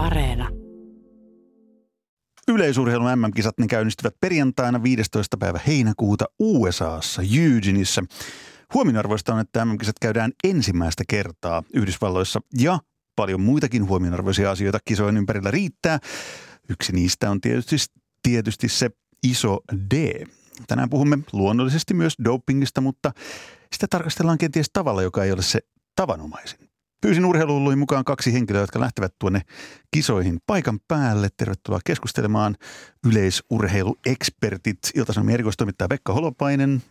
Areena. Yleisurheilun MM-kisat ne käynnistyvät perjantaina 15. päivä heinäkuuta USAssa, Eugeneissa. Huomionarvoista on, että MM-kisat käydään ensimmäistä kertaa Yhdysvalloissa ja paljon muitakin huomionarvoisia asioita kisojen ympärillä riittää. Yksi niistä on tietysti, tietysti se iso D. Tänään puhumme luonnollisesti myös dopingista, mutta sitä tarkastellaan kenties tavalla, joka ei ole se tavanomaisin. Pyysin urheiluului mukaan kaksi henkilöä, jotka lähtevät tuonne kisoihin paikan päälle. Tervetuloa keskustelemaan yleisurheiluekspertit, Ilta-Sanomien erikoistoimittaja Pekka Holopainen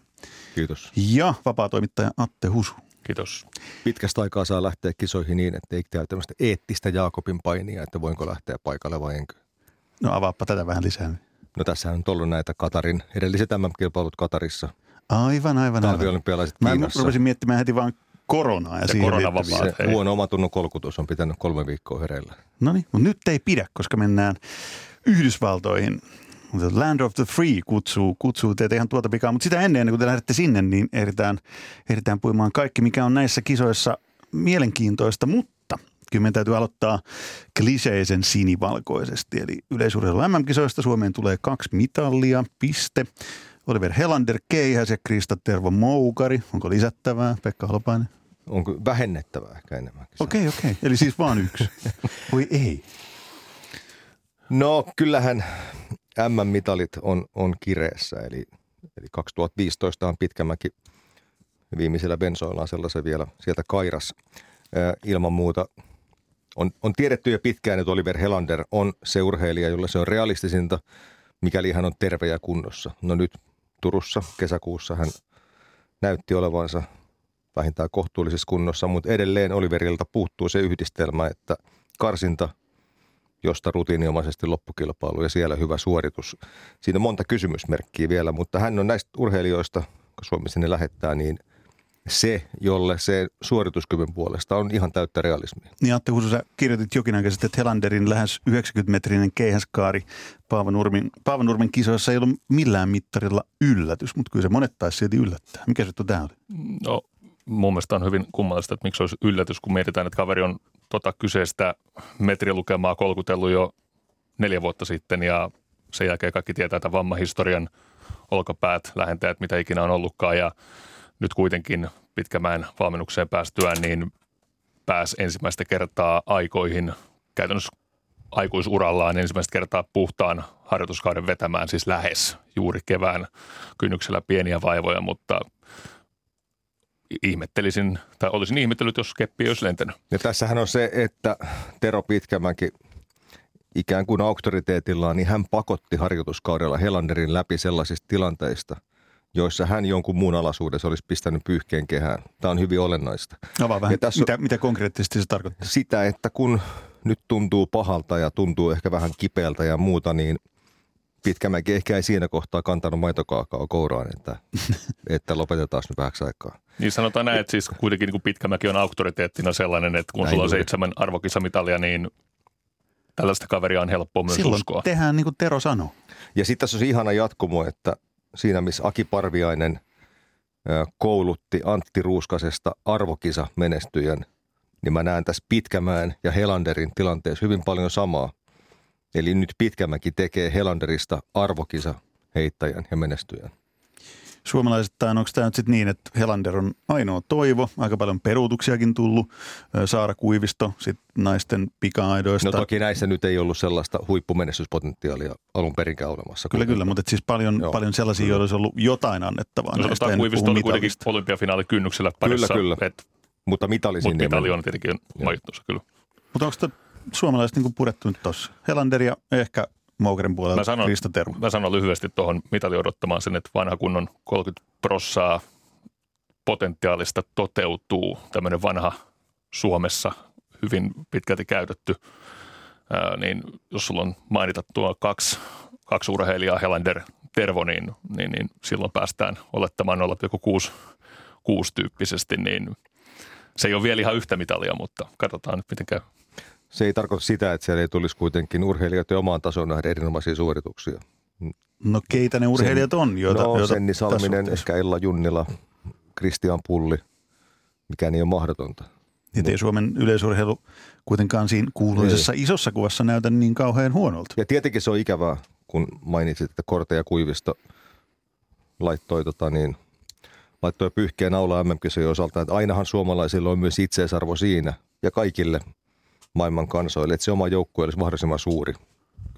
Kiitos. ja vapaatoimittaja Atte Husu. Kiitos. Pitkästä aikaa saa lähteä kisoihin niin, että ei käy tämmöistä eettistä Jaakobin painia, että voinko lähteä paikalle vai enkö. No avaappa tätä vähän lisää. No tässä on ollut näitä Katarin, edelliset MM-kilpailut Katarissa, Aivan, aivan, aivan. talviolympialaiset Mä Kiinassa. rupesin miettimään heti vaan koronaa ja, Ja siihen koronavapaat. liittyviä. Se huono omatunnon kolkutus on pitänyt kolme viikkoa hereillä. No niin, mutta nyt ei pidä, koska mennään Yhdysvaltoihin. The Land of the Free kutsuu, kutsuu teitä ihan tuota pikaa, mutta sitä ennen, ennen kuin te lähdette sinne, niin ehditään, ehditään puimaan kaikki, mikä on näissä kisoissa mielenkiintoista, mutta kyllä meidän täytyy aloittaa kliseisen sinivalkoisesti. Eli yleisurheilu MM-kisoista Suomeen tulee kaksi mitallia, piste. Oliver Helander Keihäs ja Krista Tervo Moukari. Onko lisättävää, Pekka Holopainen? Onko vähennettävää ehkä enemmänkin? Okei, okei. Eli siis vaan yksi. Voi ei. No kyllähän MM-mitalit on, on kireessä, eli, eli 2015 on Pitkämäki viimeisillä bensoillaan sellaisen vielä sieltä kairas. Ää, ilman muuta on, on tiedetty jo pitkään, että Oliver Helander on se urheilija, jolla se on realistisinta, mikäli hän on terve ja kunnossa. No nyt Turussa kesäkuussa hän näytti olevansa vähintään kohtuullisessa kunnossa, mutta edelleen Oliverilta puuttuu se yhdistelmä, että karsinta – josta rutiininomaisesti loppukilpailu ja siellä hyvä suoritus. Siinä on monta kysymysmerkkiä vielä, mutta hän on näistä urheilijoista, kun Suomi sinne lähettää, niin se, jolle se suorituskyvyn puolesta on ihan täyttä realismia. Niin Atte Husu, sä kirjoitit jokin aika sitten, että Helanderin lähes 90-metrinen keihäskaari Paavanurmin, Paavanurmin kisoissa ei ollut millään mittarilla yllätys, mutta kyllä se monet taisi silti yllättää. Mikä se tämä oli? No mun mielestä on hyvin kummallista, että miksi olisi yllätys, kun mietitään, että kaveri on tota kyseistä metrilukemaa kolkutellut jo neljä vuotta sitten ja sen jälkeen kaikki tietää tämän vammahistorian olkapäät, lähentäjät, mitä ikinä on ollutkaan ja nyt kuitenkin pitkämään valmennukseen päästyään, niin pääsi ensimmäistä kertaa aikoihin käytännössä aikuisurallaan ensimmäistä kertaa puhtaan harjoituskauden vetämään, siis lähes juuri kevään kynnyksellä pieniä vaivoja, mutta ihmettelisin, tai olisin ihmetellyt, jos keppi olisi lentänyt. Ja tässähän on se, että Tero Pitkämäki ikään kuin auktoriteetillaan, niin hän pakotti harjoituskaudella Helanderin läpi sellaisista tilanteista, joissa hän jonkun muun alaisuudessa olisi pistänyt pyyhkeen kehään. Tämä on hyvin olennaista. Avaa vähän, Ja tässä mitä, mitä konkreettisesti se tarkoittaa? sitä, että kun nyt tuntuu pahalta ja tuntuu ehkä vähän kipeältä ja muuta, niin Pitkämäki ehkä ei siinä kohtaa kantanut maitokaakao kouraan, että, että lopetetaan nyt vähäksi aikaa. Niin sanotaan näin, että siis kuitenkin niin kuin Pitkämäki on auktoriteettina sellainen, että kun Näin sulla on juuri. seitsemän arvokisamitalia, niin tällaista kaveria on helppoa myös Silloin uskoa. tehdään niin kuin Tero sanoo. Ja sitten tässä on se ihana jatkumo, että siinä missä Aki Parviainen koulutti Antti Ruuskasesta arvokisa menestyjän, niin mä näen tässä Pitkämään ja Helanderin tilanteessa hyvin paljon samaa. Eli nyt Pitkämäki tekee Helanderista arvokisa heittäjän ja menestyjän. Suomalaisittain onko tämä nyt sitten niin, että Helander on ainoa toivo, aika paljon peruutuksiakin tullut, Saara Kuivisto, sitten naisten pika-aidoista. No toki näissä nyt ei ollut sellaista huippumenestyspotentiaalia alun perinkään olemassa. Kyllä, kyllä, mutta et siis paljon, Joo, paljon sellaisia, kyllä. joilla olisi ollut jotain annettavaa. No sanotaan en Kuivisto oli kuitenkin mitalista. olympiafinaalikynnyksellä parissa. kyllä. Et, Mutta mitali mutta mitali on tietenkin oma juttunsa kyllä. Mutta onko suomalaiset niin purettu nyt tuossa? Helander ja ehkä Moukeren puolelta Mä sanon- Krista Tervo. Mä sanon lyhyesti tuohon mitali odottamaan sen, että vanha kunnon 30 prossaa potentiaalista toteutuu. Tämmöinen vanha Suomessa hyvin pitkälti käytetty. Ää, niin jos sulla on mainita tuo kaksi, kaksi urheilijaa, Helander, Tervo, niin, niin, niin silloin päästään olettamaan 0,6 kuusi tyyppisesti, niin se ei ole vielä ihan yhtä mitalia, mutta katsotaan nyt miten käy. Se ei tarkoita sitä, että siellä ei tulisi kuitenkin urheilijoiden omaan tasoon nähdä erinomaisia suorituksia. No keitä ne urheilijat on, joita, no, joita Senni Salminen, ehkä Ella Junnila, Kristian Pulli, mikä niin on mahdotonta. Niin ei Suomen yleisurheilu kuitenkaan siinä kuuluisessa ei. isossa kuvassa näytä niin kauhean huonolta. Ja tietenkin se on ikävää, kun mainitsit, että Korte ja Kuivisto laittoi, tota niin, laittoi pyyhkeen aula mm osalta, että ainahan suomalaisilla on myös itseisarvo siinä ja kaikille maailman kansoille, että se oma joukkue olisi mahdollisimman suuri –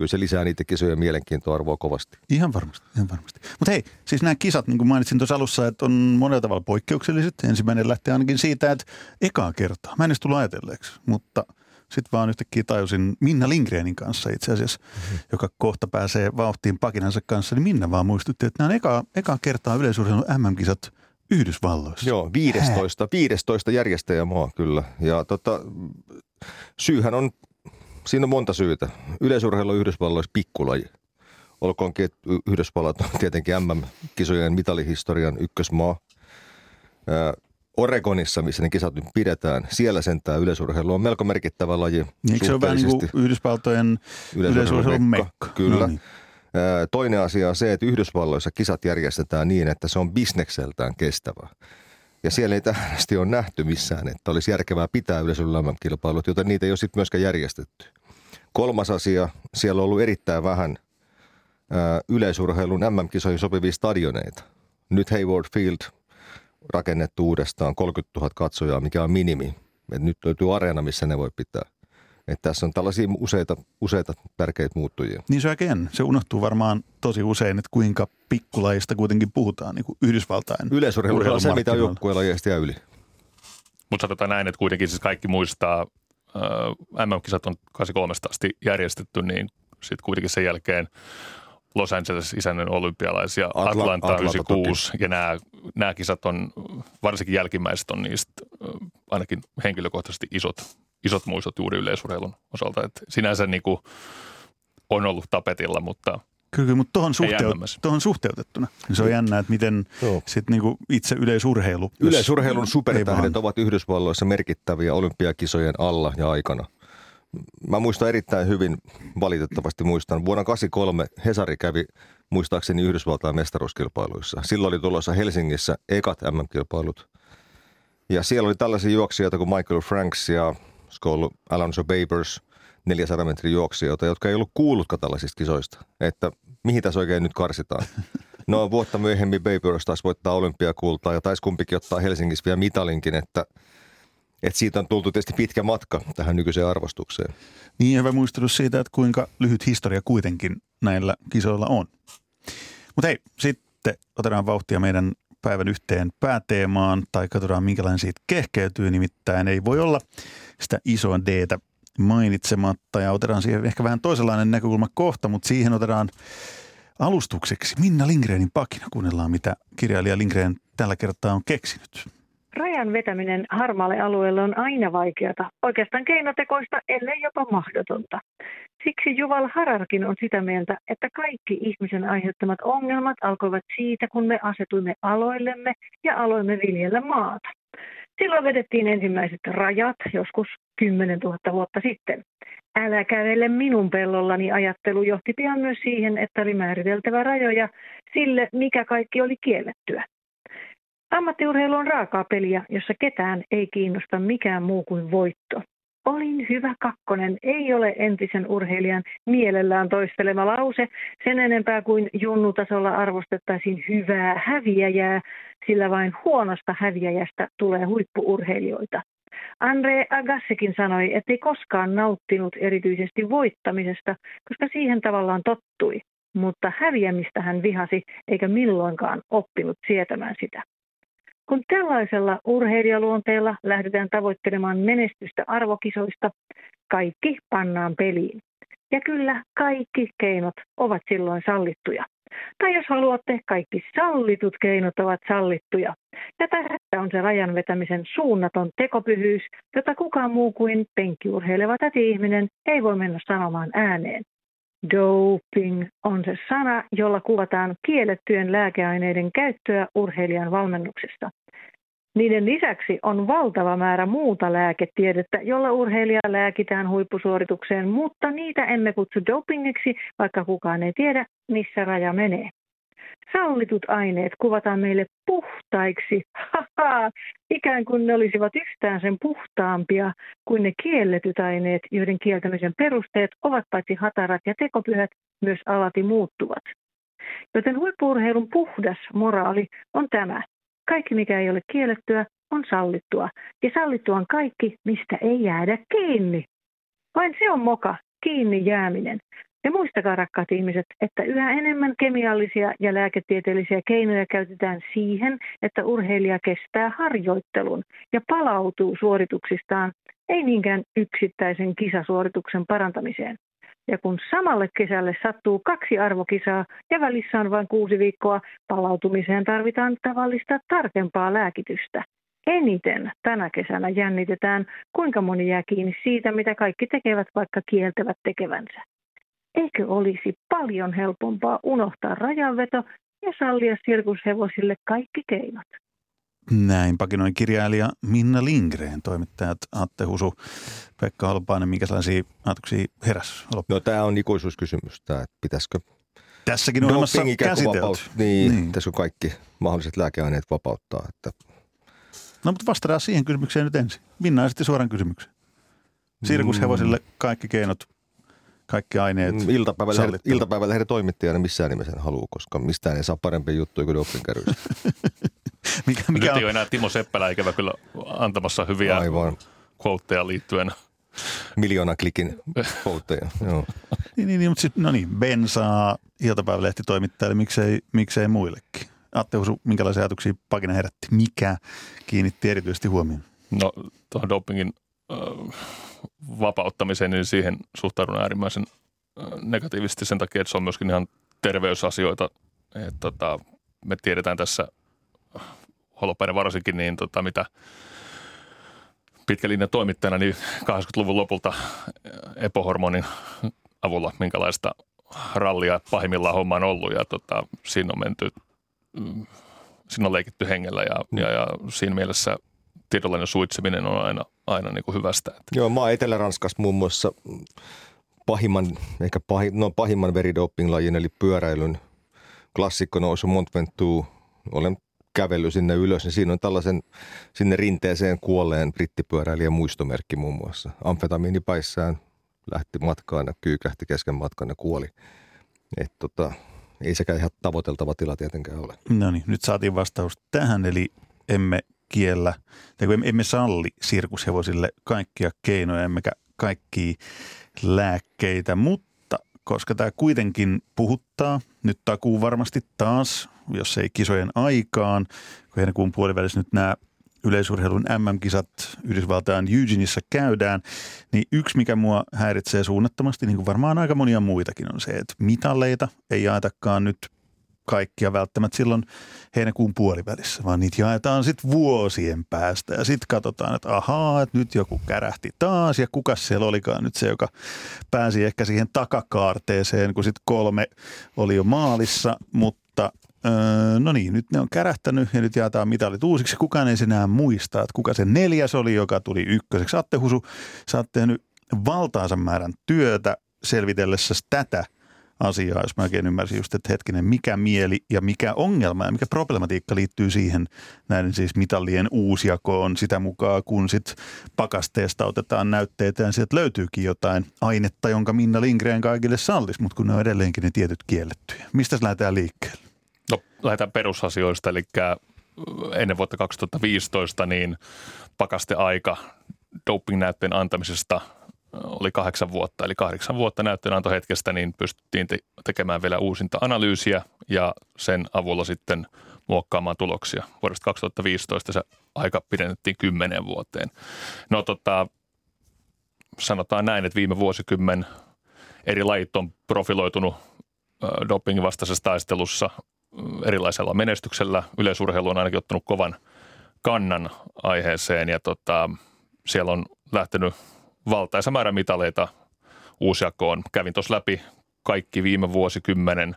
kyllä se lisää niitä kisojen mielenkiintoarvoa kovasti. Ihan varmasti, ihan varmasti. Mutta hei, siis nämä kisat, niin kuin mainitsin tuossa alussa, että on monella tavalla poikkeukselliset. Ensimmäinen lähtee ainakin siitä, että ekaa kertaa, mä en edes tullut ajatelleeksi, mutta sitten vaan yhtäkkiä tajusin Minna Lindgrenin kanssa itse asiassa, mm-hmm. joka kohta pääsee vauhtiin pakinansa kanssa, niin Minna vaan muistutti, että nämä on ekaa, ekaa kertaa yleisurheilun MM-kisat Yhdysvalloissa. Joo, 15, 15 järjestäjämaa kyllä. Ja tota, syyhän on siinä on monta syytä. Yleisurheilu on Yhdysvalloissa pikkulaji. Olkoonkin, että Yhdysvallat on tietenkin MM-kisojen mitalihistorian ykkösmaa. Oregonissa, missä ne kisat nyt pidetään, siellä sentään yleisurheilu on melko merkittävä laji. Niin, se on vähän niin kuin Yhdysvaltojen yleisurheilun mekka. mekka. Kyllä. No niin. Toinen asia on se, että Yhdysvalloissa kisat järjestetään niin, että se on bisnekseltään kestävä. Ja siellä ei tähästi ole nähty missään, että olisi järkevää pitää yleisön kilpailut, joten niitä ei ole sitten myöskään järjestetty. Kolmas asia, siellä on ollut erittäin vähän yleisurheilun MM-kisoihin sopivia stadioneita. Nyt Hayward Field rakennettu uudestaan 30 000 katsojaa, mikä on minimi. Et nyt löytyy areena, missä ne voi pitää. Että tässä on tällaisia useita, useita tärkeitä muuttujia. Niin se oikein. Se unohtuu varmaan tosi usein, että kuinka pikkulajista kuitenkin puhutaan niin kuin Yhdysvaltain. Yleisurheilu on se, mitä joukkueelajista jää yli. Mutta sanotaan näin, että kuitenkin siis kaikki muistaa, äh, MM-kisat on 83 asti järjestetty, niin sitten kuitenkin sen jälkeen Los Angeles isännön olympialaisia, Atla- Atlanta, Atlanta 96 toki. ja nämä, nämä kisat on, varsinkin jälkimmäiset on niistä ainakin henkilökohtaisesti isot isot muistot juuri yleisurheilun osalta. että sinänsä niin kuin on ollut tapetilla, mutta Kyllä, kyllä mutta tuohon, suhteut, tuohon suhteutettuna. Se on jännä, että miten sit niinku itse yleisurheilu. Yleisurheilun supertähdet ovat Yhdysvalloissa merkittäviä olympiakisojen alla ja aikana. Mä muistan erittäin hyvin, valitettavasti muistan, vuonna 1983 Hesari kävi muistaakseni Yhdysvaltain mestaruuskilpailuissa. Silloin oli tulossa Helsingissä ekat MM-kilpailut. Ja siellä oli tällaisia juoksijoita kuin Michael Franks ja olisiko ollut Alonso Babers, 400 metrin juoksijoita, jotka ei ollut kuullutkaan tällaisista kisoista, että mihin tässä oikein nyt karsitaan. No vuotta myöhemmin Babers taas voittaa olympiakultaa ja taisi kumpikin ottaa Helsingissä vielä mitalinkin, että että siitä on tultu tietysti pitkä matka tähän nykyiseen arvostukseen. Niin hyvä muistutus siitä, että kuinka lyhyt historia kuitenkin näillä kisoilla on. Mutta hei, sitten otetaan vauhtia meidän päivän yhteen pääteemaan tai katsotaan minkälainen siitä kehkeytyy. Nimittäin ei voi olla sitä isoa d mainitsematta ja otetaan siihen ehkä vähän toisenlainen näkökulma kohta, mutta siihen otetaan alustukseksi Minna Lindgrenin pakina. Kuunnellaan, mitä kirjailija Lindgren tällä kertaa on keksinyt. Rajan vetäminen harmaalle alueelle on aina vaikeata, oikeastaan keinotekoista, ellei jopa mahdotonta. Siksi Juval Hararkin on sitä mieltä, että kaikki ihmisen aiheuttamat ongelmat alkoivat siitä, kun me asetuimme aloillemme ja aloimme viljellä maata. Silloin vedettiin ensimmäiset rajat joskus 10 000 vuotta sitten. Älä kävele minun pellollani ajattelu johti pian myös siihen, että oli määriteltävä rajoja sille, mikä kaikki oli kiellettyä. Ammattiurheilu on raakaa peliä, jossa ketään ei kiinnosta mikään muu kuin voitto. Olin hyvä kakkonen, ei ole entisen urheilijan mielellään toistelema lause, sen enempää kuin junnutasolla arvostettaisiin hyvää häviäjää, sillä vain huonosta häviäjästä tulee huippuurheilijoita. Andre Agassekin sanoi, ettei koskaan nauttinut erityisesti voittamisesta, koska siihen tavallaan tottui, mutta häviämistä hän vihasi eikä milloinkaan oppinut sietämään sitä. Kun tällaisella urheilijaluonteella lähdetään tavoittelemaan menestystä arvokisoista, kaikki pannaan peliin. Ja kyllä kaikki keinot ovat silloin sallittuja. Tai jos haluatte, kaikki sallitut keinot ovat sallittuja. Ja tässä on se rajan vetämisen suunnaton tekopyhyys, jota kukaan muu kuin penkkiurheileva täti-ihminen ei voi mennä sanomaan ääneen. Doping on se sana, jolla kuvataan kiellettyjen lääkeaineiden käyttöä urheilijan valmennuksesta. Niiden lisäksi on valtava määrä muuta lääketiedettä, jolla urheilija lääkitään huippusuoritukseen, mutta niitä emme kutsu dopingiksi, vaikka kukaan ei tiedä, missä raja menee. Sallitut aineet kuvataan meille puhtaiksi, haha, ikään kuin ne olisivat yhtään sen puhtaampia kuin ne kielletyt aineet, joiden kieltämisen perusteet ovat paitsi hatarat ja tekopyhät, myös alati muuttuvat. Joten huippuurheilun puhdas moraali on tämä. Kaikki, mikä ei ole kiellettyä, on sallittua. Ja sallittua on kaikki, mistä ei jäädä kiinni. Vain se on moka, kiinni jääminen. Ja muistakaa rakkaat ihmiset, että yhä enemmän kemiallisia ja lääketieteellisiä keinoja käytetään siihen, että urheilija kestää harjoittelun ja palautuu suorituksistaan, ei niinkään yksittäisen kisasuorituksen parantamiseen. Ja kun samalle kesälle sattuu kaksi arvokisaa ja välissä on vain kuusi viikkoa, palautumiseen tarvitaan tavallista tarkempaa lääkitystä. Eniten tänä kesänä jännitetään, kuinka moni jää kiinni siitä, mitä kaikki tekevät, vaikka kieltävät tekevänsä. Eikö olisi paljon helpompaa unohtaa rajanveto ja sallia sirkushevosille kaikki keinot? Näin pakinoi kirjailija Minna Lindgren, toimittajat Atte Husu, Pekka Holpainen. Minkälaisia ajatuksia heräs? No tämä on ikuisuuskysymys, tämä, että pitäisikö Tässäkin on olemassa käsitelty. Niin, niin, tässä on kaikki mahdolliset lääkeaineet vapauttaa. Että. No mutta vastataan siihen kysymykseen nyt ensin. Minna esitti suoran kysymyksen. Sirkushevosille kaikki keinot kaikki aineet mm, iltapäivälehden, iltapäivälehden toimittajana missään nimessä halua, koska mistään ei saa parempia juttuja kuin dopingkäryistä. mikä, mikä Nyt on... ei ole enää Timo Seppälä ikävä kyllä antamassa hyviä Aivan. quoteja liittyen. Miljoonan klikin quoteja, joo. niin, niin, niin, mutta sit, no niin, bensaa iltapäivälehti toimittajalle, miksei, miksei muillekin. Atte Husu, minkälaisia ajatuksia pakina herätti? Mikä kiinnitti erityisesti huomioon? No tuohon dopingin äh, vapauttamiseen, niin siihen suhtaudun äärimmäisen negatiivisesti sen takia, että se on myöskin ihan terveysasioita. Et, tota, me tiedetään tässä holopäinen varsinkin, niin tota, mitä pitkälinjan toimittajana niin 80-luvun lopulta epohormonin avulla, minkälaista rallia pahimmillaan homma on ollut ja tota, siinä on menty, mm, siinä on leikitty hengellä ja, mm. ja, ja siinä mielessä – tietynlainen suitseminen on aina, aina niin kuin hyvästä. Joo, mä oon Etelä-Ranskassa muun muassa pahimman, ehkä pahi, no pahimman veridoping-lajin, eli pyöräilyn klassikko nousu Mont Ventoux. Olen kävellyt sinne ylös, niin siinä on tällaisen sinne rinteeseen kuolleen brittipyöräilijän muistomerkki muun muassa. Amfetamiini päissään lähti matkaan ja kyykähti kesken matkan ja kuoli. Et tota, ei sekään ihan tavoiteltava tila tietenkään ole. No niin, nyt saatiin vastaus tähän, eli emme kiellä, kun emme salli sirkushevosille kaikkia keinoja, emmekä kaikkia lääkkeitä, mutta koska tämä kuitenkin puhuttaa, nyt takuu varmasti taas, jos ei kisojen aikaan, kun heinäkuun puolivälissä nyt nämä yleisurheilun MM-kisat Yhdysvaltain Eugeneissa käydään, niin yksi, mikä mua häiritsee suunnattomasti, niin kuin varmaan aika monia muitakin, on se, että mitalleita ei jaetakaan nyt kaikkia välttämättä silloin heinäkuun puolivälissä, vaan niitä jaetaan sitten vuosien päästä ja sitten katsotaan, että ahaa, että nyt joku kärähti taas ja kuka siellä olikaan nyt se, joka pääsi ehkä siihen takakaarteeseen, kun sitten kolme oli jo maalissa, mutta Öö, no niin, nyt ne on kärähtänyt ja nyt jaetaan mitalit uusiksi. Kukaan ei enää muista, että kuka se neljäs oli, joka tuli ykköseksi. Atte Husu, sä oot tehnyt valtaansa määrän työtä selvitellessä tätä – asiaa, jos mä oikein ymmärsin just, että hetkinen, mikä mieli ja mikä ongelma ja mikä problematiikka liittyy siihen näiden siis mitallien uusjakoon sitä mukaan, kun sit pakasteesta otetaan näytteitä ja sieltä löytyykin jotain ainetta, jonka Minna Lindgren kaikille sallis, mutta kun ne on edelleenkin ne tietyt kiellettyjä. Mistä lähdetään liikkeelle? No lähdetään perusasioista, eli ennen vuotta 2015 niin pakasteaika doping-näytteen antamisesta – oli kahdeksan vuotta, eli kahdeksan vuotta näytteenantohetkestä, niin pystyttiin te- tekemään vielä uusinta analyysiä ja sen avulla sitten muokkaamaan tuloksia. Vuodesta 2015 se aika pidennettiin kymmeneen vuoteen. No tota, sanotaan näin, että viime vuosikymmen eri lajit on profiloitunut dopingin vastaisessa taistelussa erilaisella menestyksellä. Yleisurheilu on ainakin ottanut kovan kannan aiheeseen ja tota, siellä on lähtenyt valtaisa määrä mitaleita uusjakoon. Kävin tuossa läpi kaikki viime vuosikymmenen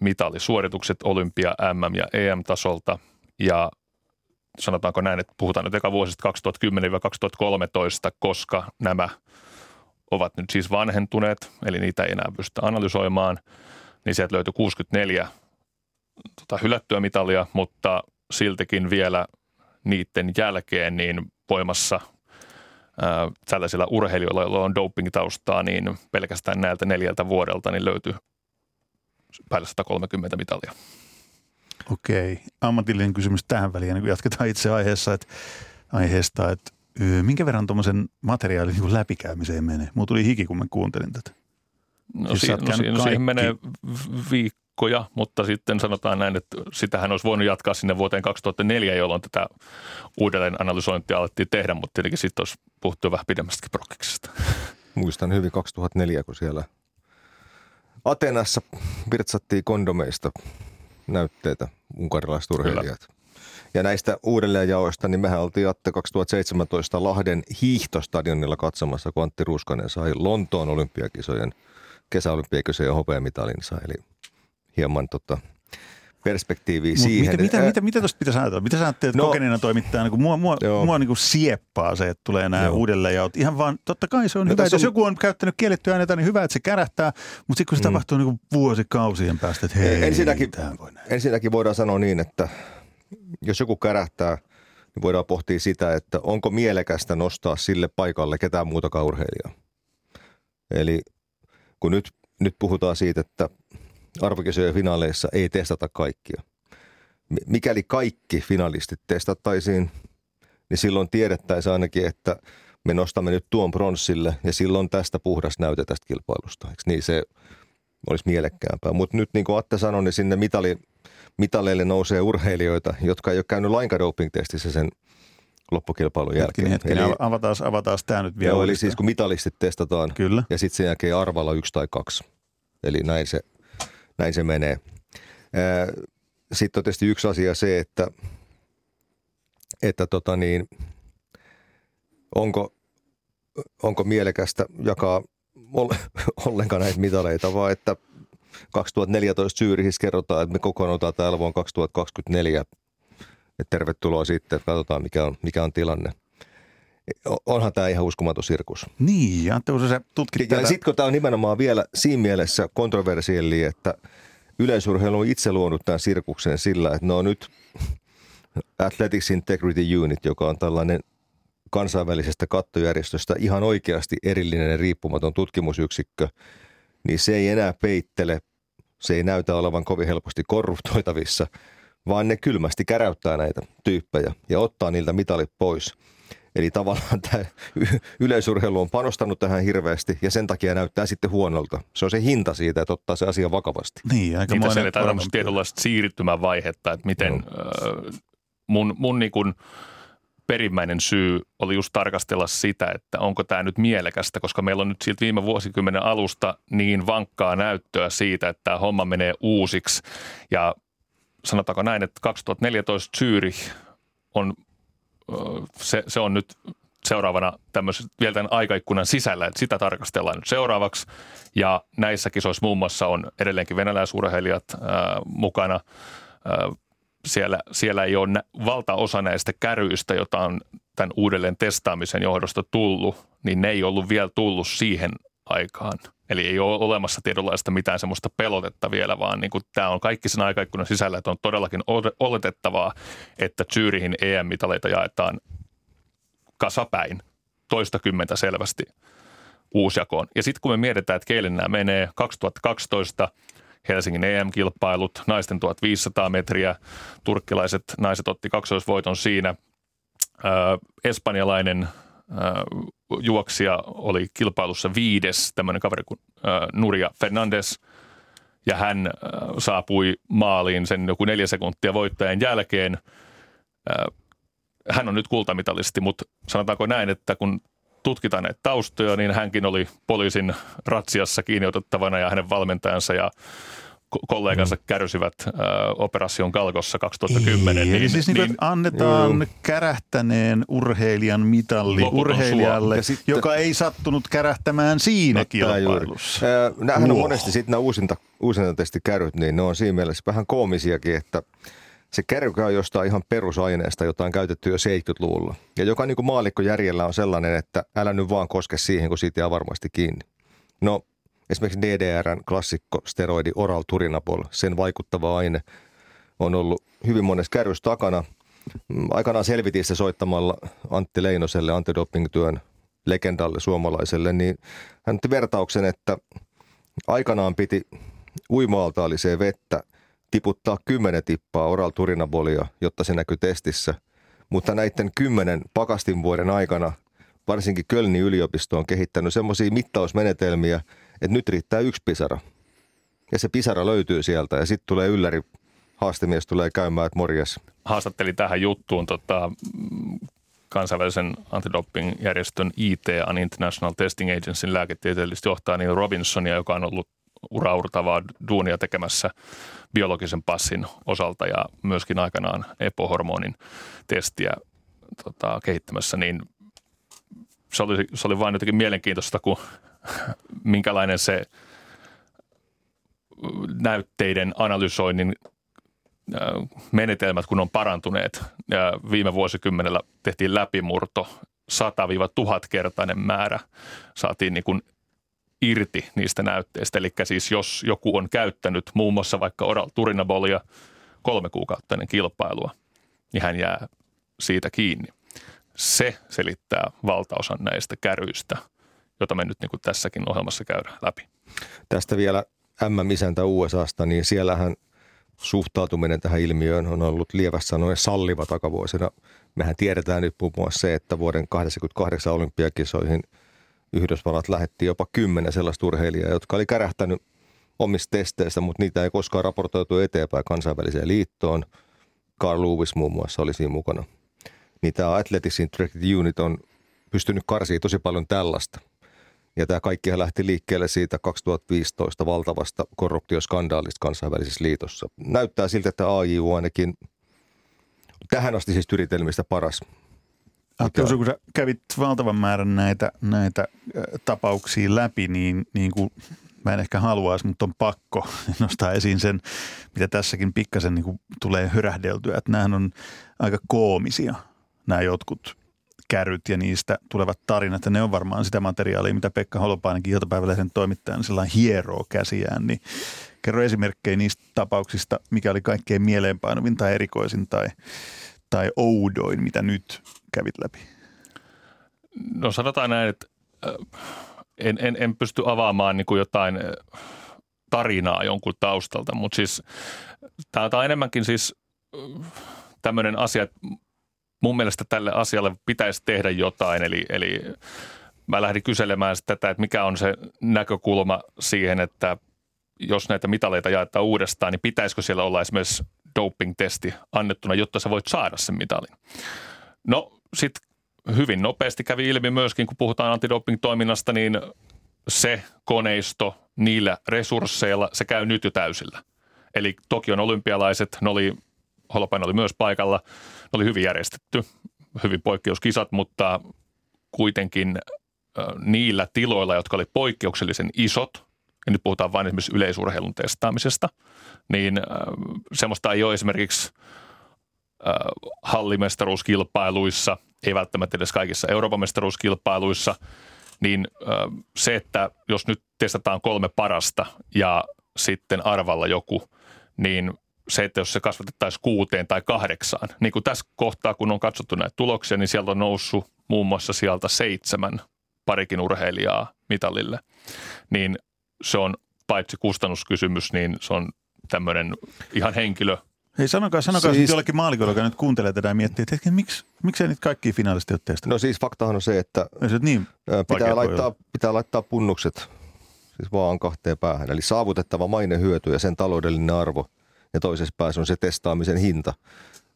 mitalisuoritukset olympia, MM ja EM-tasolta ja sanotaanko näin, että puhutaan nyt eka vuosista 2010-2013, koska nämä ovat nyt siis vanhentuneet, eli niitä ei enää pystytä analysoimaan, niin sieltä löytyi 64 tota, hylättyä mitalia, mutta siltikin vielä niiden jälkeen niin voimassa tällaisilla urheilijoilla, joilla on doping-taustaa, niin pelkästään näiltä neljältä vuodelta niin löytyi päälle 130 mitalia. Okei. Ammatillinen kysymys tähän väliin, niin kun jatketaan itse aiheessa, että, aiheesta, että minkä verran tuommoisen materiaalin niin läpikäymiseen menee? Mulla tuli hiki, kun mä kuuntelin tätä. No, siis si- no, si- no siihen menee viikkoja, mutta sitten sanotaan näin, että sitähän olisi voinut jatkaa sinne vuoteen 2004, jolloin tätä uudelleen analysointia alettiin tehdä, mutta tietenkin sitten olisi puhuttu vähän pidemmästäkin prokkiksesta. Muistan hyvin 2004, kun siellä Atenassa virtsattiin kondomeista näytteitä unkarilaiset urheilijat. Kyllä. Ja näistä uudelleenjaoista, niin mehän oltiin Atte 2017 Lahden hiihtostadionilla katsomassa, kun Antti Ruskanen sai Lontoon olympiakisojen, kesäolympiakisojen hopeamitalinsa. Eli hieman tota, perspektiiviä Mut siihen. Mitä, mitä, mitä, mitä tuosta pitäisi ajatella? Mitä sä ajattelet no, kokeneena toimittajana, kun mua, mua, mua niin kuin sieppaa se, että tulee nämä uudelleenjaot. Ihan vaan, totta kai se on no, hyvä, että on... jos joku on käyttänyt kiellettyä aineita, niin hyvä, että se kärähtää, mutta sitten kun se mm. tapahtuu niin kuin vuosikausien päästä, että hei, ensinnäkin, voi ensinnäkin voidaan sanoa niin, että jos joku kärähtää, niin voidaan pohtia sitä, että onko mielekästä nostaa sille paikalle ketään muutakaan urheilijaa. Eli kun nyt, nyt puhutaan siitä, että arvokisojen finaaleissa ei testata kaikkia. Mikäli kaikki finalistit testattaisiin, niin silloin tiedettäisiin ainakin, että me nostamme nyt tuon pronssille ja silloin tästä puhdas näyte tästä kilpailusta. Eikö niin se olisi mielekkäämpää. Mutta nyt niin kuin Atte sanoi, niin sinne mitali, mitaleille nousee urheilijoita, jotka ei ole käynyt lainkaan doping-testissä sen loppukilpailun jälkeen. Hetkinen, eli, avataan, avataan tämä nyt vielä. Joo, eli siis kun mitalistit testataan Kyllä. ja sitten sen jälkeen arvalla yksi tai kaksi. Eli näin se näin se menee. Sitten on tietysti yksi asia se, että, että tota niin, onko, onko mielekästä jakaa ollenkaan näitä mitaleita, vaan että 2014 Syyrihissä kerrotaan, että me kokoonnutaan täällä vuonna 2024. Et tervetuloa sitten, katsotaan mikä on, mikä on tilanne. Onhan tämä ihan uskomaton sirkus. Niin, ja se tutkit Ja, ja sitten kun tämä on nimenomaan vielä siinä mielessä kontroversielli, että yleisurheilu on itse luonut tämän sirkuksen sillä, että ne on nyt Athletics Integrity Unit, joka on tällainen kansainvälisestä kattojärjestöstä ihan oikeasti erillinen ja riippumaton tutkimusyksikkö, niin se ei enää peittele, se ei näytä olevan kovin helposti korruptoitavissa, vaan ne kylmästi käräyttää näitä tyyppejä ja ottaa niiltä mitalit pois – Eli tavallaan tämä yleisurheilu on panostanut tähän hirveästi ja sen takia näyttää sitten huonolta. Se on se hinta siitä, että ottaa se asia vakavasti. Niin, aika Niitä seletään tämmöistä tietynlaista siirtymävaihetta, että miten no. äh, mun, mun niin kuin perimmäinen syy oli just tarkastella sitä, että onko tämä nyt mielekästä, koska meillä on nyt siltä viime vuosikymmenen alusta niin vankkaa näyttöä siitä, että tämä homma menee uusiksi. Ja sanotaanko näin, että 2014 Zürich on se, se on nyt seuraavana tämmöisen, vielä tämän aikaikkunan sisällä, että sitä tarkastellaan nyt seuraavaksi. Ja näissä kisoissa muun muassa on edelleenkin venäläisurheilijat ää, mukana. Ää, siellä, siellä ei ole valtaosa näistä käryistä, jota on tämän uudelleen testaamisen johdosta tullut, niin ne ei ollut vielä tullut siihen aikaan. Eli ei ole olemassa tietynlaista mitään semmoista pelotetta vielä, vaan niin tämä on kaikki sen aikaikkunan sisällä, että on todellakin oletettavaa, että Zyrihin EM-mitaleita jaetaan kasapäin toistakymmentä selvästi uusjakoon. Ja sitten kun me mietitään, että keille nämä menee 2012 Helsingin EM-kilpailut, naisten 1500 metriä, turkkilaiset naiset otti kaksoisvoiton siinä, espanjalainen juoksija oli kilpailussa viides, tämmöinen kaveri kuin Nuria Fernandes, ja hän saapui maaliin sen joku neljä sekuntia voittajan jälkeen. Hän on nyt kultamitalisti, mutta sanotaanko näin, että kun tutkitaan näitä taustoja, niin hänkin oli poliisin ratsiassa kiinni otettavana ja hänen valmentajansa ja kollegansa mm. kärsivät äh, Operation Kalkossa 2010. Ei, niin, eli siis niin, niin, annetaan mm. kärähtäneen urheilijan mitalli urheilijalle, sitten, joka ei sattunut kärähtämään siinä no, kilpailussa. Nämähän on monesti sitten nämä uusinta, uusinta käryt, niin ne on siinä mielessä vähän koomisiakin, että se kärrykä on jostain ihan perusaineesta, jota on käytetty jo 70-luvulla. Ja joka niin kuin maalikko järjellä on sellainen, että älä nyt vaan koske siihen, kun siitä jää varmasti kiinni. No esimerkiksi DDRn klassikko steroidi oral turinabol, sen vaikuttava aine on ollut hyvin monessa kärryssä takana. Mm, aikanaan selvitin se soittamalla Antti Leinoselle antidoping-työn legendalle suomalaiselle, niin hän vertauksen, että aikanaan piti uimaaltaaliseen vettä tiputtaa kymmenen tippaa oral turinabolia, jotta se näkyy testissä. Mutta näiden kymmenen pakastin vuoden aikana varsinkin Kölnin yliopisto on kehittänyt semmoisia mittausmenetelmiä, että nyt riittää yksi pisara. Ja se pisara löytyy sieltä ja sitten tulee ylläri, haastemies tulee käymään, että morjes. Haastattelin tähän juttuun tota, kansainvälisen antidoping-järjestön ITA, International Testing Agencyn lääketieteellistä johtaa niin Robinsonia, joka on ollut uraurtavaa duunia tekemässä biologisen passin osalta ja myöskin aikanaan epohormonin testiä tota, kehittämässä, niin se oli, se oli vain jotenkin mielenkiintoista, kun minkälainen se näytteiden analysoinnin menetelmät, kun on parantuneet. Viime vuosikymmenellä tehtiin läpimurto, 100-1000 kertainen määrä saatiin niin kuin irti niistä näytteistä. Eli siis jos joku on käyttänyt muun muassa vaikka oral turinabolia kolme kuukauttainen kilpailua, niin hän jää siitä kiinni. Se selittää valtaosan näistä käryistä, jota me nyt niin kuin tässäkin ohjelmassa käydään läpi. Tästä vielä M-isäntä USAsta, niin siellähän suhtautuminen tähän ilmiöön on ollut lievässä sanoen salliva takavuosina. Mehän tiedetään nyt muun muassa se, että vuoden 1988 olympiakisoihin Yhdysvallat lähetti jopa kymmenen sellaista urheilijaa, jotka oli kärähtänyt omista testeistä, mutta niitä ei koskaan raportoitu eteenpäin kansainväliseen liittoon. Carl Lewis muun muassa oli siinä mukana. Niin tämä Athletics Unit on pystynyt karsimaan tosi paljon tällaista – ja tämä kaikki lähti liikkeelle siitä 2015 valtavasta korruptioskandaalista kansainvälisessä liitossa. Näyttää siltä, että AIU ainakin tähän asti siis yritelmistä paras. Atte, kun sä kävit valtavan määrän näitä, näitä tapauksia läpi, niin, niin kuin mä en ehkä haluaisi, mutta on pakko nostaa esiin sen, mitä tässäkin pikkasen niin kuin tulee hörähdeltyä, että nämähän on aika koomisia nämä jotkut käryt ja niistä tulevat tarinat. Ja ne on varmaan sitä materiaalia, mitä Pekka Holopainenkin iltapäivälehden toimittajan sellainen hieroo käsiään. Niin kerro esimerkkejä niistä tapauksista, mikä oli kaikkein mieleenpainuvin tai erikoisin tai, tai oudoin, mitä nyt kävit läpi. No sanotaan näin, että äh, en, en, en pysty avaamaan niin kuin jotain äh, tarinaa jonkun taustalta, mutta siis tämä on enemmänkin siis äh, tämmöinen asia, että mun mielestä tälle asialle pitäisi tehdä jotain, eli, eli mä lähdin kyselemään tätä, että mikä on se näkökulma siihen, että jos näitä mitaleita jaetaan uudestaan, niin pitäisikö siellä olla esimerkiksi doping-testi annettuna, jotta sä voit saada sen mitalin. No sitten hyvin nopeasti kävi ilmi myöskin, kun puhutaan antidoping-toiminnasta, niin se koneisto niillä resursseilla, se käy nyt jo täysillä. Eli Tokion olympialaiset, ne oli Holopainen oli myös paikalla. Ne oli hyvin järjestetty, hyvin poikkeuskisat, mutta kuitenkin niillä tiloilla, jotka oli poikkeuksellisen isot, ja nyt puhutaan vain esimerkiksi yleisurheilun testaamisesta, niin semmoista ei ole esimerkiksi hallimestaruuskilpailuissa, ei välttämättä edes kaikissa Euroopan mestaruuskilpailuissa, niin se, että jos nyt testataan kolme parasta ja sitten arvalla joku, niin se, että jos se kasvatettaisiin kuuteen tai kahdeksaan, niin kuin tässä kohtaa, kun on katsottu näitä tuloksia, niin sieltä on noussut muun muassa sieltä seitsemän parikin urheilijaa mitalille, niin se on paitsi kustannuskysymys, niin se on tämmöinen ihan henkilö. Hei sanokaa, sanokaa siis, jollekin maalikolle, joka nyt kuuntelee tätä ja miettii, että hetken, miksi, miksei niitä kaikki finaalisti ole testannut? No siis faktahan on se, että se niin pitää, laittaa, pitää laittaa punnukset siis vaan kahteen päähän. Eli saavutettava hyöty ja sen taloudellinen arvo – ja toisessa päässä on se testaamisen hinta.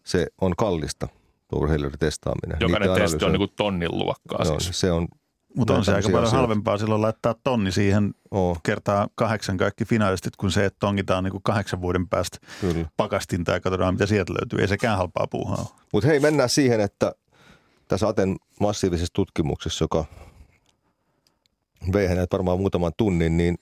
Se on kallista, tuo urheilijoiden testaaminen. Jokainen testi on niin kuin tonnin luokkaa no, siis. Se on mutta on se aika paljon asioita. halvempaa silloin laittaa tonni siihen oh. kertaa kahdeksan kaikki finaalistit, kun se, että tongitaan niin kuin kahdeksan vuoden päästä Kyllä. pakastinta ja katsotaan, mitä sieltä löytyy. Ei sekään halpaa puuhaa Mutta hei, mennään siihen, että tässä Aten massiivisessa tutkimuksessa, joka vei hänet varmaan muutaman tunnin, niin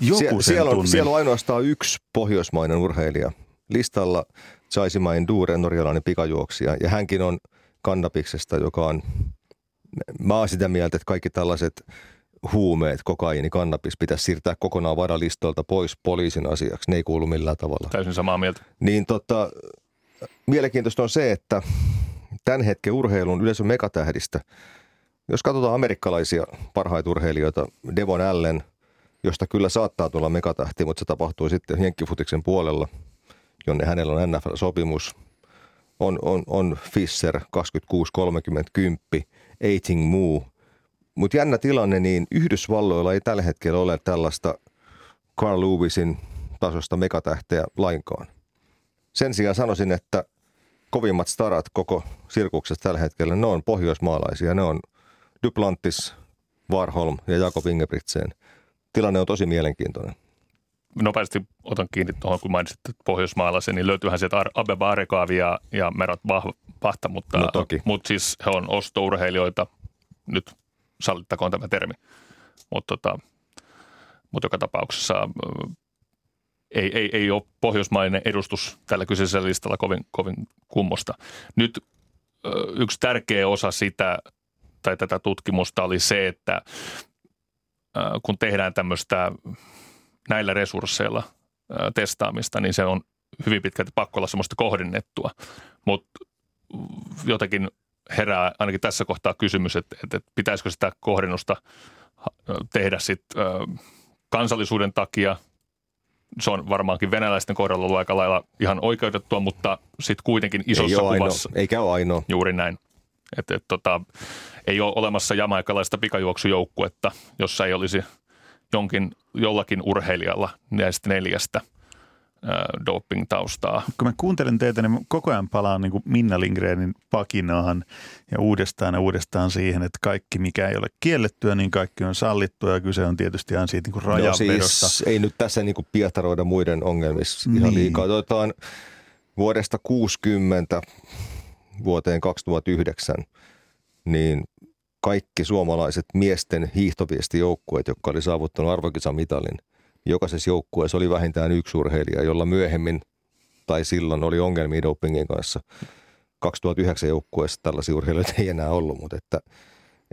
Joku sie, siellä, on, siellä on ainoastaan yksi pohjoismainen urheilija. Listalla Chaisimain Dure, norjalainen pikajuoksija, ja hänkin on kannabiksesta, joka on, mä oon sitä mieltä, että kaikki tällaiset huumeet, kokaiini, kannabis pitäisi siirtää kokonaan varalistolta pois poliisin asiaksi. Ne ei kuulu millään tavalla. Täysin samaa mieltä. Niin tota, mielenkiintoista on se, että tämän hetken urheilun yleisön megatähdistä, jos katsotaan amerikkalaisia parhaita urheilijoita, Devon Allen, josta kyllä saattaa tulla megatähti, mutta se tapahtuu sitten jenkkifutiksen puolella, jonne hänellä on NFL-sopimus. On, on, on Fischer 26, 30, 10, Eiting Moo. Mutta jännä tilanne, niin Yhdysvalloilla ei tällä hetkellä ole tällaista Carl Lewisin tasosta megatähteä lainkaan. Sen sijaan sanoisin, että kovimmat starat koko sirkuksessa tällä hetkellä, ne on pohjoismaalaisia. Ne on Duplantis, Warholm ja Jakob Ingebrigtsen. Tilanne on tosi mielenkiintoinen. Nopeasti otan kiinni tuohon, kun mainitsit pohjoismaalaisen, niin löytyyhän sieltä Abeba Arekaavi ja, ja Merat Vahta, mutta, No toki. mutta siis he on ostourheilijoita, nyt sallittakoon tämä termi, mutta, tota, mutta joka tapauksessa ö, ei, ei, ei ole pohjoismainen edustus tällä kyseisellä listalla kovin, kovin kummosta. Nyt ö, yksi tärkeä osa sitä tai tätä tutkimusta oli se, että kun tehdään tämmöistä näillä resursseilla testaamista, niin se on hyvin pitkälti pakko olla semmoista kohdennettua, mutta jotenkin herää ainakin tässä kohtaa kysymys, että, että pitäisikö sitä kohdennusta tehdä sitten kansallisuuden takia. Se on varmaankin venäläisten kohdalla ollut aika lailla ihan oikeutettua, mutta sitten kuitenkin ei isossa ole kuvassa ainoa, eikä ole ainoa. juuri näin. Et, et, tota, ei ole olemassa jamaikalaista pikajuoksujoukkuetta, jossa ei olisi jonkin, jollakin urheilijalla näistä neljästä doping-taustaa. Kun mä kuuntelen teitä, niin koko ajan palaan niin kuin Minna Lindgrenin pakinaan ja uudestaan ja uudestaan siihen, että kaikki mikä ei ole kiellettyä, niin kaikki on sallittua ja kyse on tietysti aina siitä niin kuin No rajanvedosta. siis ei nyt tässä niinku pietaroida muiden ongelmissa ihan Niin. liikaa. Otetaan vuodesta 60 vuoteen 2009, niin kaikki suomalaiset miesten hiihtoviestijoukkueet, jotka oli saavuttanut arvokisamitalin, jokaisessa joukkueessa oli vähintään yksi urheilija, jolla myöhemmin tai silloin oli ongelmia dopingin kanssa. 2009 joukkueessa tällaisia urheilijoita ei enää ollut, mutta että,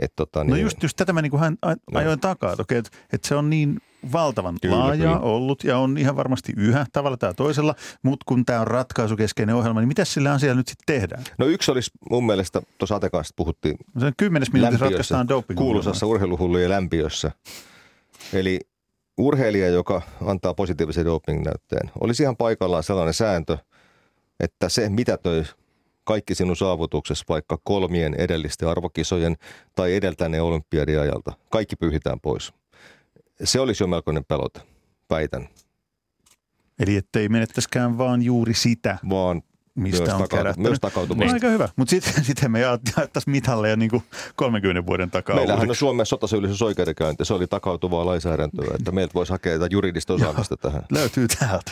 että tota, No niin, just, just tätä mä niin kuin hän- a- No. ajoin takaa, että, että se on niin valtavan Kyllä, laaja kyllä. ollut ja on ihan varmasti yhä tavalla tai toisella, mutta kun tämä on ratkaisukeskeinen ohjelma, niin mitä sillä asialla nyt sitten tehdään? No yksi olisi mun mielestä, tuossa Ate kanssa puhuttiin Se on kymmenes minuutissa lämpiössä, ratkaistaan doping kuuluisassa urheiluhullujen lämpiössä. Eli urheilija, joka antaa positiivisen doping-näytteen, olisi ihan paikallaan sellainen sääntö, että se mitätöi kaikki sinun saavutuksessa vaikka kolmien edellisten arvokisojen tai edeltäneen olympiadin ajalta. Kaikki pyyhitään pois. Se olisi jo melkoinen pelote, väitän, Eli ettei menettäisikään vaan juuri sitä, vaan mistä myös, on kerätty. myös No, takautumasta. aika hyvä, mutta sitten sit me jaettaisiin mitalleja niin kuin 30 vuoden takaa Meillähän on. Suomessa sotasyyllisyysoikeudenkäynti. Se oli takautuvaa lainsäädäntöä, että meiltä voisi hakea jotain juridista osaamista tähän. Löytyy täältä.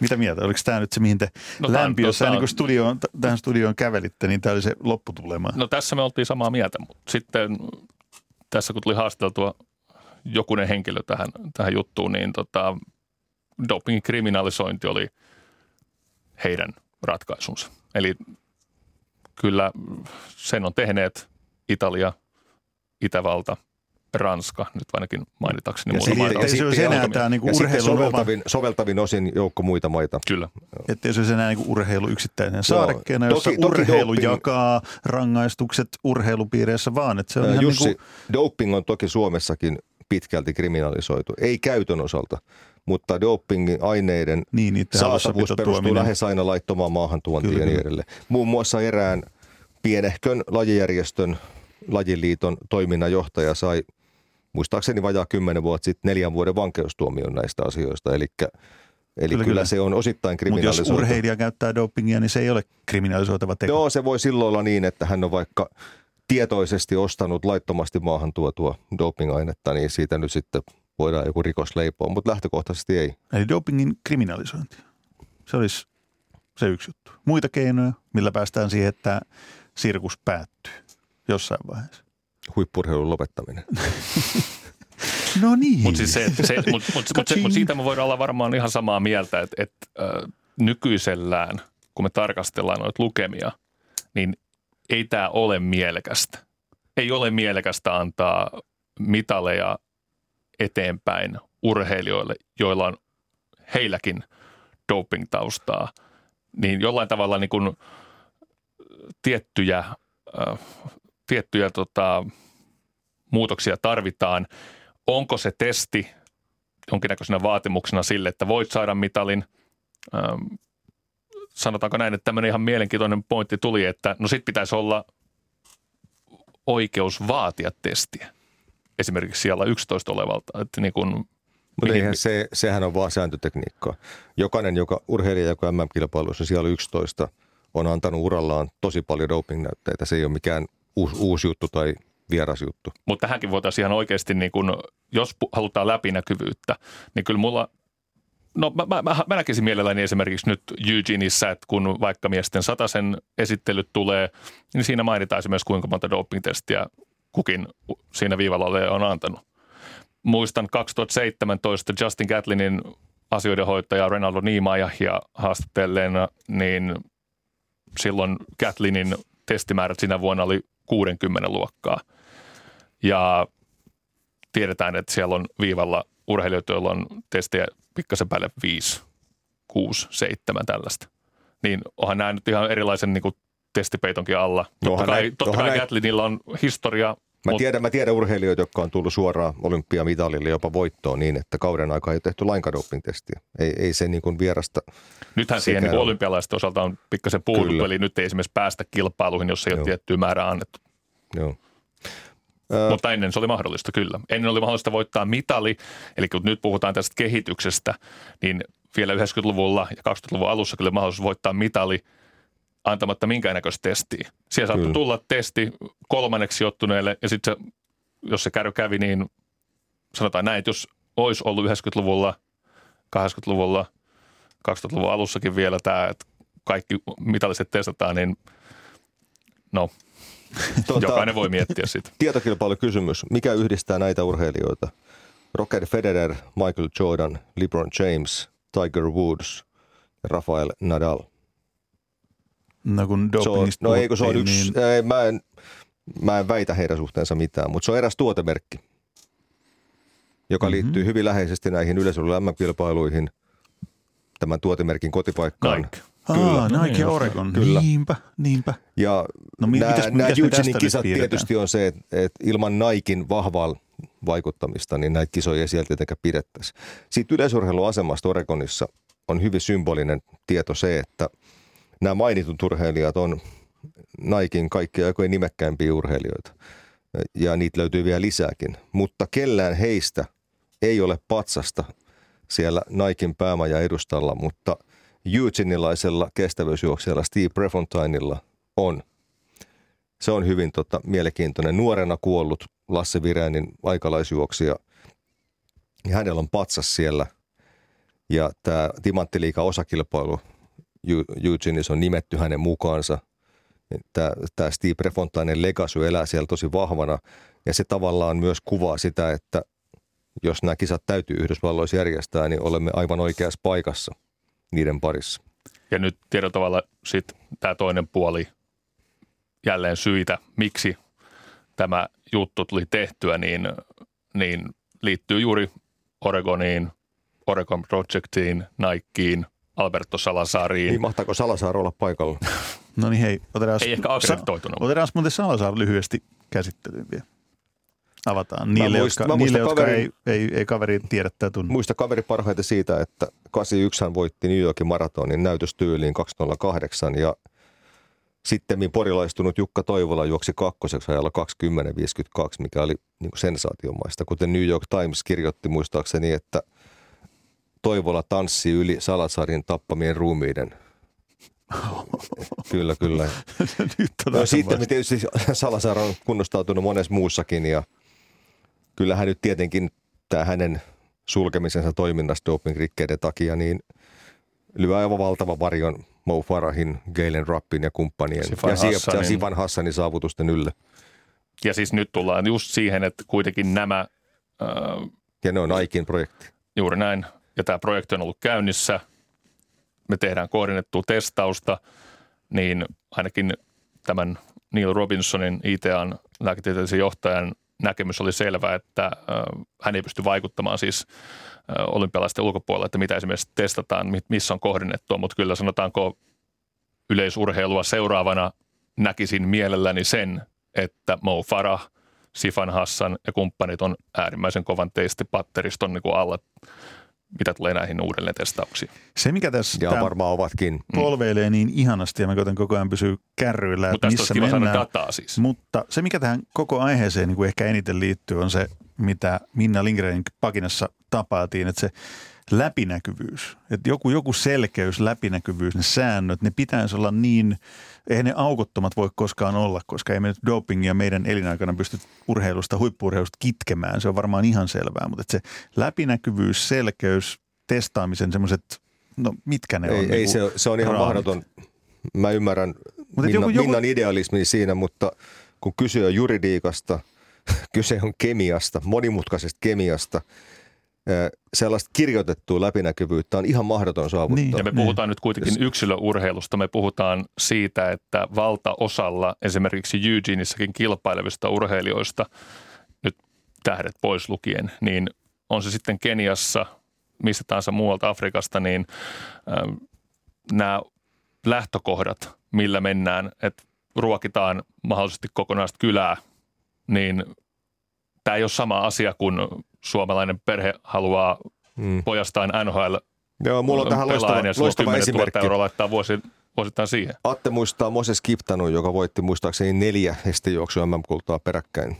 Mitä mieltä? Oliko tämä nyt se, mihin te No lämpiössä, tää niin studioon, tähän studioon kävelitte, niin tämä oli se lopputulema. No tässä me oltiin samaa mieltä, mutta sitten tässä kun tuli haasteltua jokunen henkilö tähän, tähän juttuun, niin tota, dopingin kriminalisointi oli heidän ratkaisunsa. Eli kyllä sen on tehneet Italia, Itävalta, Ranska, nyt ainakin mainitakseni Ja muutama sitten- maita. ei se olisi enää tämä niin urheilun oma, soveltavin, soveltavin osin joukko muita maita. Kyllä. ettei se olisi enää niin kuin urheilu yksittäinen saarekkeena, jossa Toki- toki urheilu doping- jakaa rangaistukset urheilupiireissä, vaan että se on ihan Jussi, niin kuin, doping on toki Suomessakin pitkälti kriminalisoitu. Ei käytön osalta, mutta dopingin aineiden niin, niiden saatavuus perustuu tuominen. lähes aina laittomaan maahantuontiin Kyllä, ja niin edelleen. Muun muassa erään pienehkön lajijärjestön lajiliiton toiminnan johtaja sai muistaakseni vajaa kymmenen vuotta sitten neljän vuoden vankeustuomion näistä asioista. Eli, eli kyllä, kyllä. kyllä, se on osittain Mutta jos kriminalisoitu. urheilija käyttää dopingia, niin se ei ole kriminalisoitava teko. Joo, se voi silloin olla niin, että hän on vaikka tietoisesti ostanut laittomasti maahan tuotua dopingainetta, niin siitä nyt sitten voidaan joku rikos leipoa, mutta lähtökohtaisesti ei. Eli dopingin kriminalisointi. Se olisi se yksi juttu. Muita keinoja, millä päästään siihen, että sirkus päättyy jossain vaiheessa. Huippurheilun lopettaminen. No niin. Mutta siis se, se, mut, mut, mut, se, mut siitä me voidaan olla varmaan ihan samaa mieltä, että, että äh, nykyisellään, kun me tarkastellaan noita lukemia, niin ei tämä ole mielekästä. Ei ole mielekästä antaa mitaleja eteenpäin urheilijoille, joilla on heilläkin doping-taustaa, niin jollain tavalla niin kuin tiettyjä, äh, tiettyjä tota, muutoksia tarvitaan. Onko se testi jonkinnäköisenä vaatimuksena sille, että voit saada mitalin? Sanotaanko näin, että tämmöinen ihan mielenkiintoinen pointti tuli, että no sit pitäisi olla oikeus vaatia testiä esimerkiksi siellä 11 olevalta. Että niin kuin, mutta eihän se, sehän on vaan sääntötekniikkaa. Jokainen joka, urheilija, joka MM-kilpailuissa siellä 11 on antanut urallaan tosi paljon doping-näytteitä. Se ei ole mikään uusi, uusi juttu tai vieras juttu. Mutta tähänkin voitaisiin ihan oikeasti, niin kun, jos halutaan läpinäkyvyyttä, niin kyllä mulla No mä, mä, mä, mä näkisin mielelläni esimerkiksi nyt Eugeneissa, että kun vaikka miesten sataisen esittelyt tulee, niin siinä mainitaan esimerkiksi kuinka monta doping-testiä kukin siinä viivalla on antanut. Muistan 2017 Justin Gatlinin asioidenhoitaja Renaldo Niemajahia haastattelleena, niin silloin Gatlinin testimäärät sinä vuonna oli 60 luokkaa. Ja tiedetään, että siellä on viivalla urheilijoita, joilla on testejä pikkasen päälle 5, 6, 7 tällaista. Niin onhan nämä nyt ihan erilaisen niin kuin, testipeitonkin alla. No, totta kai, näin, totta kai Gatlinilla on historia. Mä, mutta... tiedän, mä tiedän urheilijoita, jotka on tullut suoraan olympiamitalille jopa voittoon niin, että kauden aikaa ei ole tehty lainkaan doping-testiä. Ei, ei se niin kuin vierasta. Nythän siihen niin olympialaisten osalta on pikkasen puhuttu, eli nyt ei esimerkiksi päästä kilpailuihin, jos ei Joo. ole tiettyä määrää annettu. Joo. Mutta ennen se oli mahdollista, kyllä. Ennen oli mahdollista voittaa mitali, eli kun nyt puhutaan tästä kehityksestä, niin vielä 90-luvulla ja 2000-luvun alussa kyllä mahdollisuus voittaa mitali antamatta minkäännäköistä testiä. Siellä saattoi tulla testi kolmanneksi sijoittuneelle ja sitten jos se käy kävi, niin sanotaan näin, että jos olisi ollut 90-luvulla, 80-luvulla, 2000-luvun alussakin vielä tämä, että kaikki mitalliset testataan, niin no – Tuota, Jokainen voi miettiä sitä. Tietokilpailukysymys. Mikä yhdistää näitä urheilijoita? Roger Federer, Michael Jordan, LeBron James, Tiger Woods ja Rafael Nadal. No kun dopingista No ei kun se on yksi, niin... ei, mä, en, mä en väitä heidän suhteensa mitään, mutta se on eräs tuotemerkki, joka mm-hmm. liittyy hyvin läheisesti näihin yleisöllä kilpailuihin tämän tuotemerkin kotipaikkaan. Nike. Kyllä. Aa, Nike no, Oregon. Kyllä. Niinpä, niinpä. Ja no, mi- nämä, mitäs, nämä Eugenein kisat tietysti on se, että, että ilman Naikin vahvaa vaikuttamista, niin näitä kisoja ei sieltä tietenkään pidettäisi. Siitä yleisurheiluasemasta Oregonissa on hyvin symbolinen tieto se, että nämä mainitut urheilijat on Naikin kaikkia aikojen nimekkäimpiä urheilijoita. Ja niitä löytyy vielä lisääkin. Mutta kellään heistä ei ole patsasta siellä Naikin päämaja edustalla, mutta – Eugenilaisella kestävyysjuoksijalla Steve Prefontainilla on. Se on hyvin tota, mielenkiintoinen. Nuorena kuollut Lasse Viränin aikalaisjuoksija. Ja hänellä on patsas siellä. Ja tämä Timanttiliikan osakilpailu Eugenis on nimetty hänen mukaansa. Tämä, tämä Steve Prefontainen legacy elää siellä tosi vahvana. Ja se tavallaan myös kuvaa sitä, että jos nämä kisat täytyy Yhdysvalloissa järjestää, niin olemme aivan oikeassa paikassa – niiden parissa. Ja nyt tietyllä tavalla sitten tämä toinen puoli jälleen syitä, miksi tämä juttu tuli tehtyä, niin, niin liittyy juuri Oregoniin, Oregon Projectiin, Nikeen, Alberto Salazariin. Niin mahtaako Salazar olla paikalla? no niin hei, otetaan, Ei ehkä. Otetaan muuten Salazar lyhyesti käsittelyyn vielä avataan niille, muist, jotka, niille jotka ei, ei, ei kaveri tiedä tai tunne. Muista kaveri parhaiten siitä, että 81 hän voitti New Yorkin maratonin näytöstyyliin 208 ja sitten porilaistunut Jukka Toivola juoksi kakkoseksi ajalla 20.52, mikä oli niin kuin sensaatiomaista. Kuten New York Times kirjoitti muistaakseni, että Toivola tanssi yli Salasarin tappamien ruumiiden. kyllä, kyllä. Nyt no, sitten tietysti Salasar on kunnostautunut monessa muussakin ja – kyllähän nyt tietenkin tämä hänen sulkemisensa toiminnasta doping-rikkeiden takia, niin lyö aivan valtava varjon Mo Farahin, Galen Rappin ja kumppanien Sifan ja, Hassanin. ja Sivan Hassanin saavutusten ylle. Ja siis nyt tullaan just siihen, että kuitenkin nämä... Äh, ja ne on Aikin projekti. Juuri näin. Ja tämä projekti on ollut käynnissä. Me tehdään kohdennettua testausta, niin ainakin tämän Neil Robinsonin ITAn lääketieteellisen johtajan näkemys oli selvä, että hän ei pysty vaikuttamaan siis olympialaisten ulkopuolella, että mitä esimerkiksi testataan, missä on kohdennettua, mutta kyllä sanotaanko yleisurheilua seuraavana näkisin mielelläni sen, että Mo Farah, Sifan Hassan ja kumppanit on äärimmäisen kovan teistipatteriston niin alla mitä tulee näihin uudelleen testauksiin. Se, mikä tässä ja varmaan ovatkin. polveilee niin ihanasti ja mä koitan koko ajan pysyä kärryillä, että missä mennään. dataa siis. Mutta se, mikä tähän koko aiheeseen niin kuin ehkä eniten liittyy, on se, mitä Minna Lindgrenin pakinassa tapailtiin, että se läpinäkyvyys, että joku, joku selkeys, läpinäkyvyys, ne säännöt, ne pitäisi olla niin, eihän ne aukottomat voi koskaan olla, koska ei me nyt dopingia meidän elinaikana pysty urheilusta, huippurheilusta kitkemään, se on varmaan ihan selvää, mutta että se läpinäkyvyys, selkeys, testaamisen semmoiset, no mitkä ne ei, on? Ei, niin se, se on ihan raamit. mahdoton. Mä ymmärrän mutta Minna, joku, joku... Minnan idealismin siinä, mutta kun kyse on juridiikasta, kyse on kemiasta, monimutkaisesta kemiasta – sellaista kirjoitettua läpinäkyvyyttä on ihan mahdoton saavuttaa. Niin. Ja me puhutaan niin. nyt kuitenkin yes. yksilöurheilusta. Me puhutaan siitä, että valtaosalla esimerkiksi Eugenissäkin kilpailevista urheilijoista, nyt tähdet pois lukien, niin on se sitten Keniassa, mistä tahansa muualta Afrikasta, niin äh, nämä lähtökohdat, millä mennään, että ruokitaan mahdollisesti kokonaista kylää, niin tämä ei ole sama asia kuin suomalainen perhe haluaa mm. pojastaan NHL Joo, mulla on tähän loistava, ja loistava esimerkki. euroa laittaa vuosi, vuosittain siihen. Atte muistaa Moses Kiptanu, joka voitti muistaakseni neljä hestejuoksua MM-kultaa peräkkäin.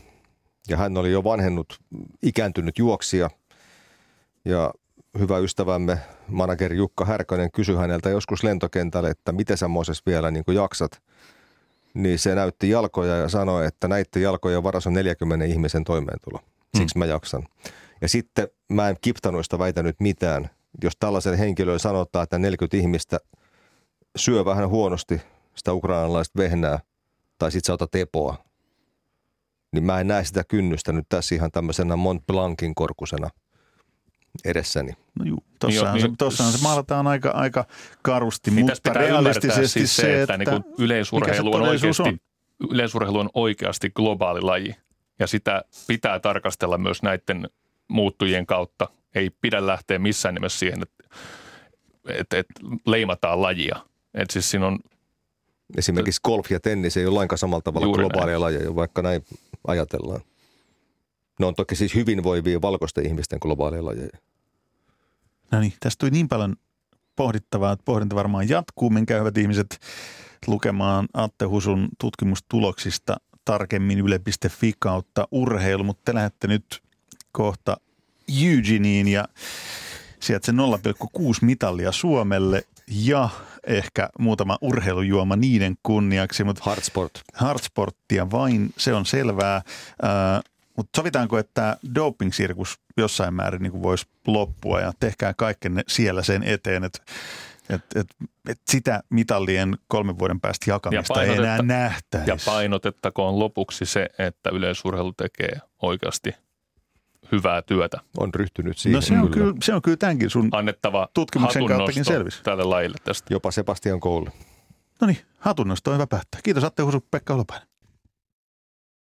Ja hän oli jo vanhennut, ikääntynyt juoksija. Ja hyvä ystävämme, manageri Jukka Härkönen kysyi häneltä joskus lentokentälle, että miten sä Moses vielä niin jaksat. Niin se näytti jalkoja ja sanoi, että näiden jalkojen varassa on 40 ihmisen toimeentulo. Siksi mm. mä jaksan. Ja sitten mä en kiptanuista väitänyt mitään. Jos tällaisen henkilön sanotaan, että 40 ihmistä syö vähän huonosti sitä ukrainalaista vehnää tai sitten sä otat epoa, niin mä en näe sitä kynnystä nyt tässä ihan tämmöisenä Mont Blancin korkusena edessäni. No juu, tossahan, niin, se, tossahan se maalataan aika, aika karusti, niin mutta realistisesti siis se, että, että niin yleisurheilu, on oikeasti, on? yleisurheilu on oikeasti globaali laji ja sitä pitää tarkastella myös näiden muuttujien kautta. Ei pidä lähteä missään nimessä siihen, että, että, että leimataan lajia. Että siis siinä on Esimerkiksi golf ja tennis ei ole lainkaan samalla tavalla globaalia lajeja, vaikka näin ajatellaan. Ne on toki siis hyvinvoivia valkoisten ihmisten globaaleja lajeja. No niin, tästä tuli niin paljon pohdittavaa, että pohdinta varmaan jatkuu. Menkää hyvät ihmiset lukemaan Atte Husun tutkimustuloksista tarkemmin yle.fi kautta urheilu, mutta te lähdette nyt kohta Eugeneen ja sieltä se 0,6 mitallia Suomelle ja ehkä muutama urheilujuoma niiden kunniaksi. Mutta Hardsport. Hardsporttia vain, se on selvää. Äh, mutta sovitaanko, että doping-sirkus jossain määrin niin voisi loppua ja tehkää kaikkenne siellä sen eteen, että et, et, et sitä mitallien kolmen vuoden päästä jakamista ei enää nähtäisi. Ja painotettakoon lopuksi se, että yleisurheilu tekee oikeasti hyvää työtä. On ryhtynyt siihen. No se on kyllä, se on kyllä tämänkin sun Annettava tutkimuksen kauttakin selvis. tälle lajille tästä. Jopa Sebastian Koulu. No niin, hatunnosto on hyvä päättää. Kiitos Atte Husu, Pekka Holopainen.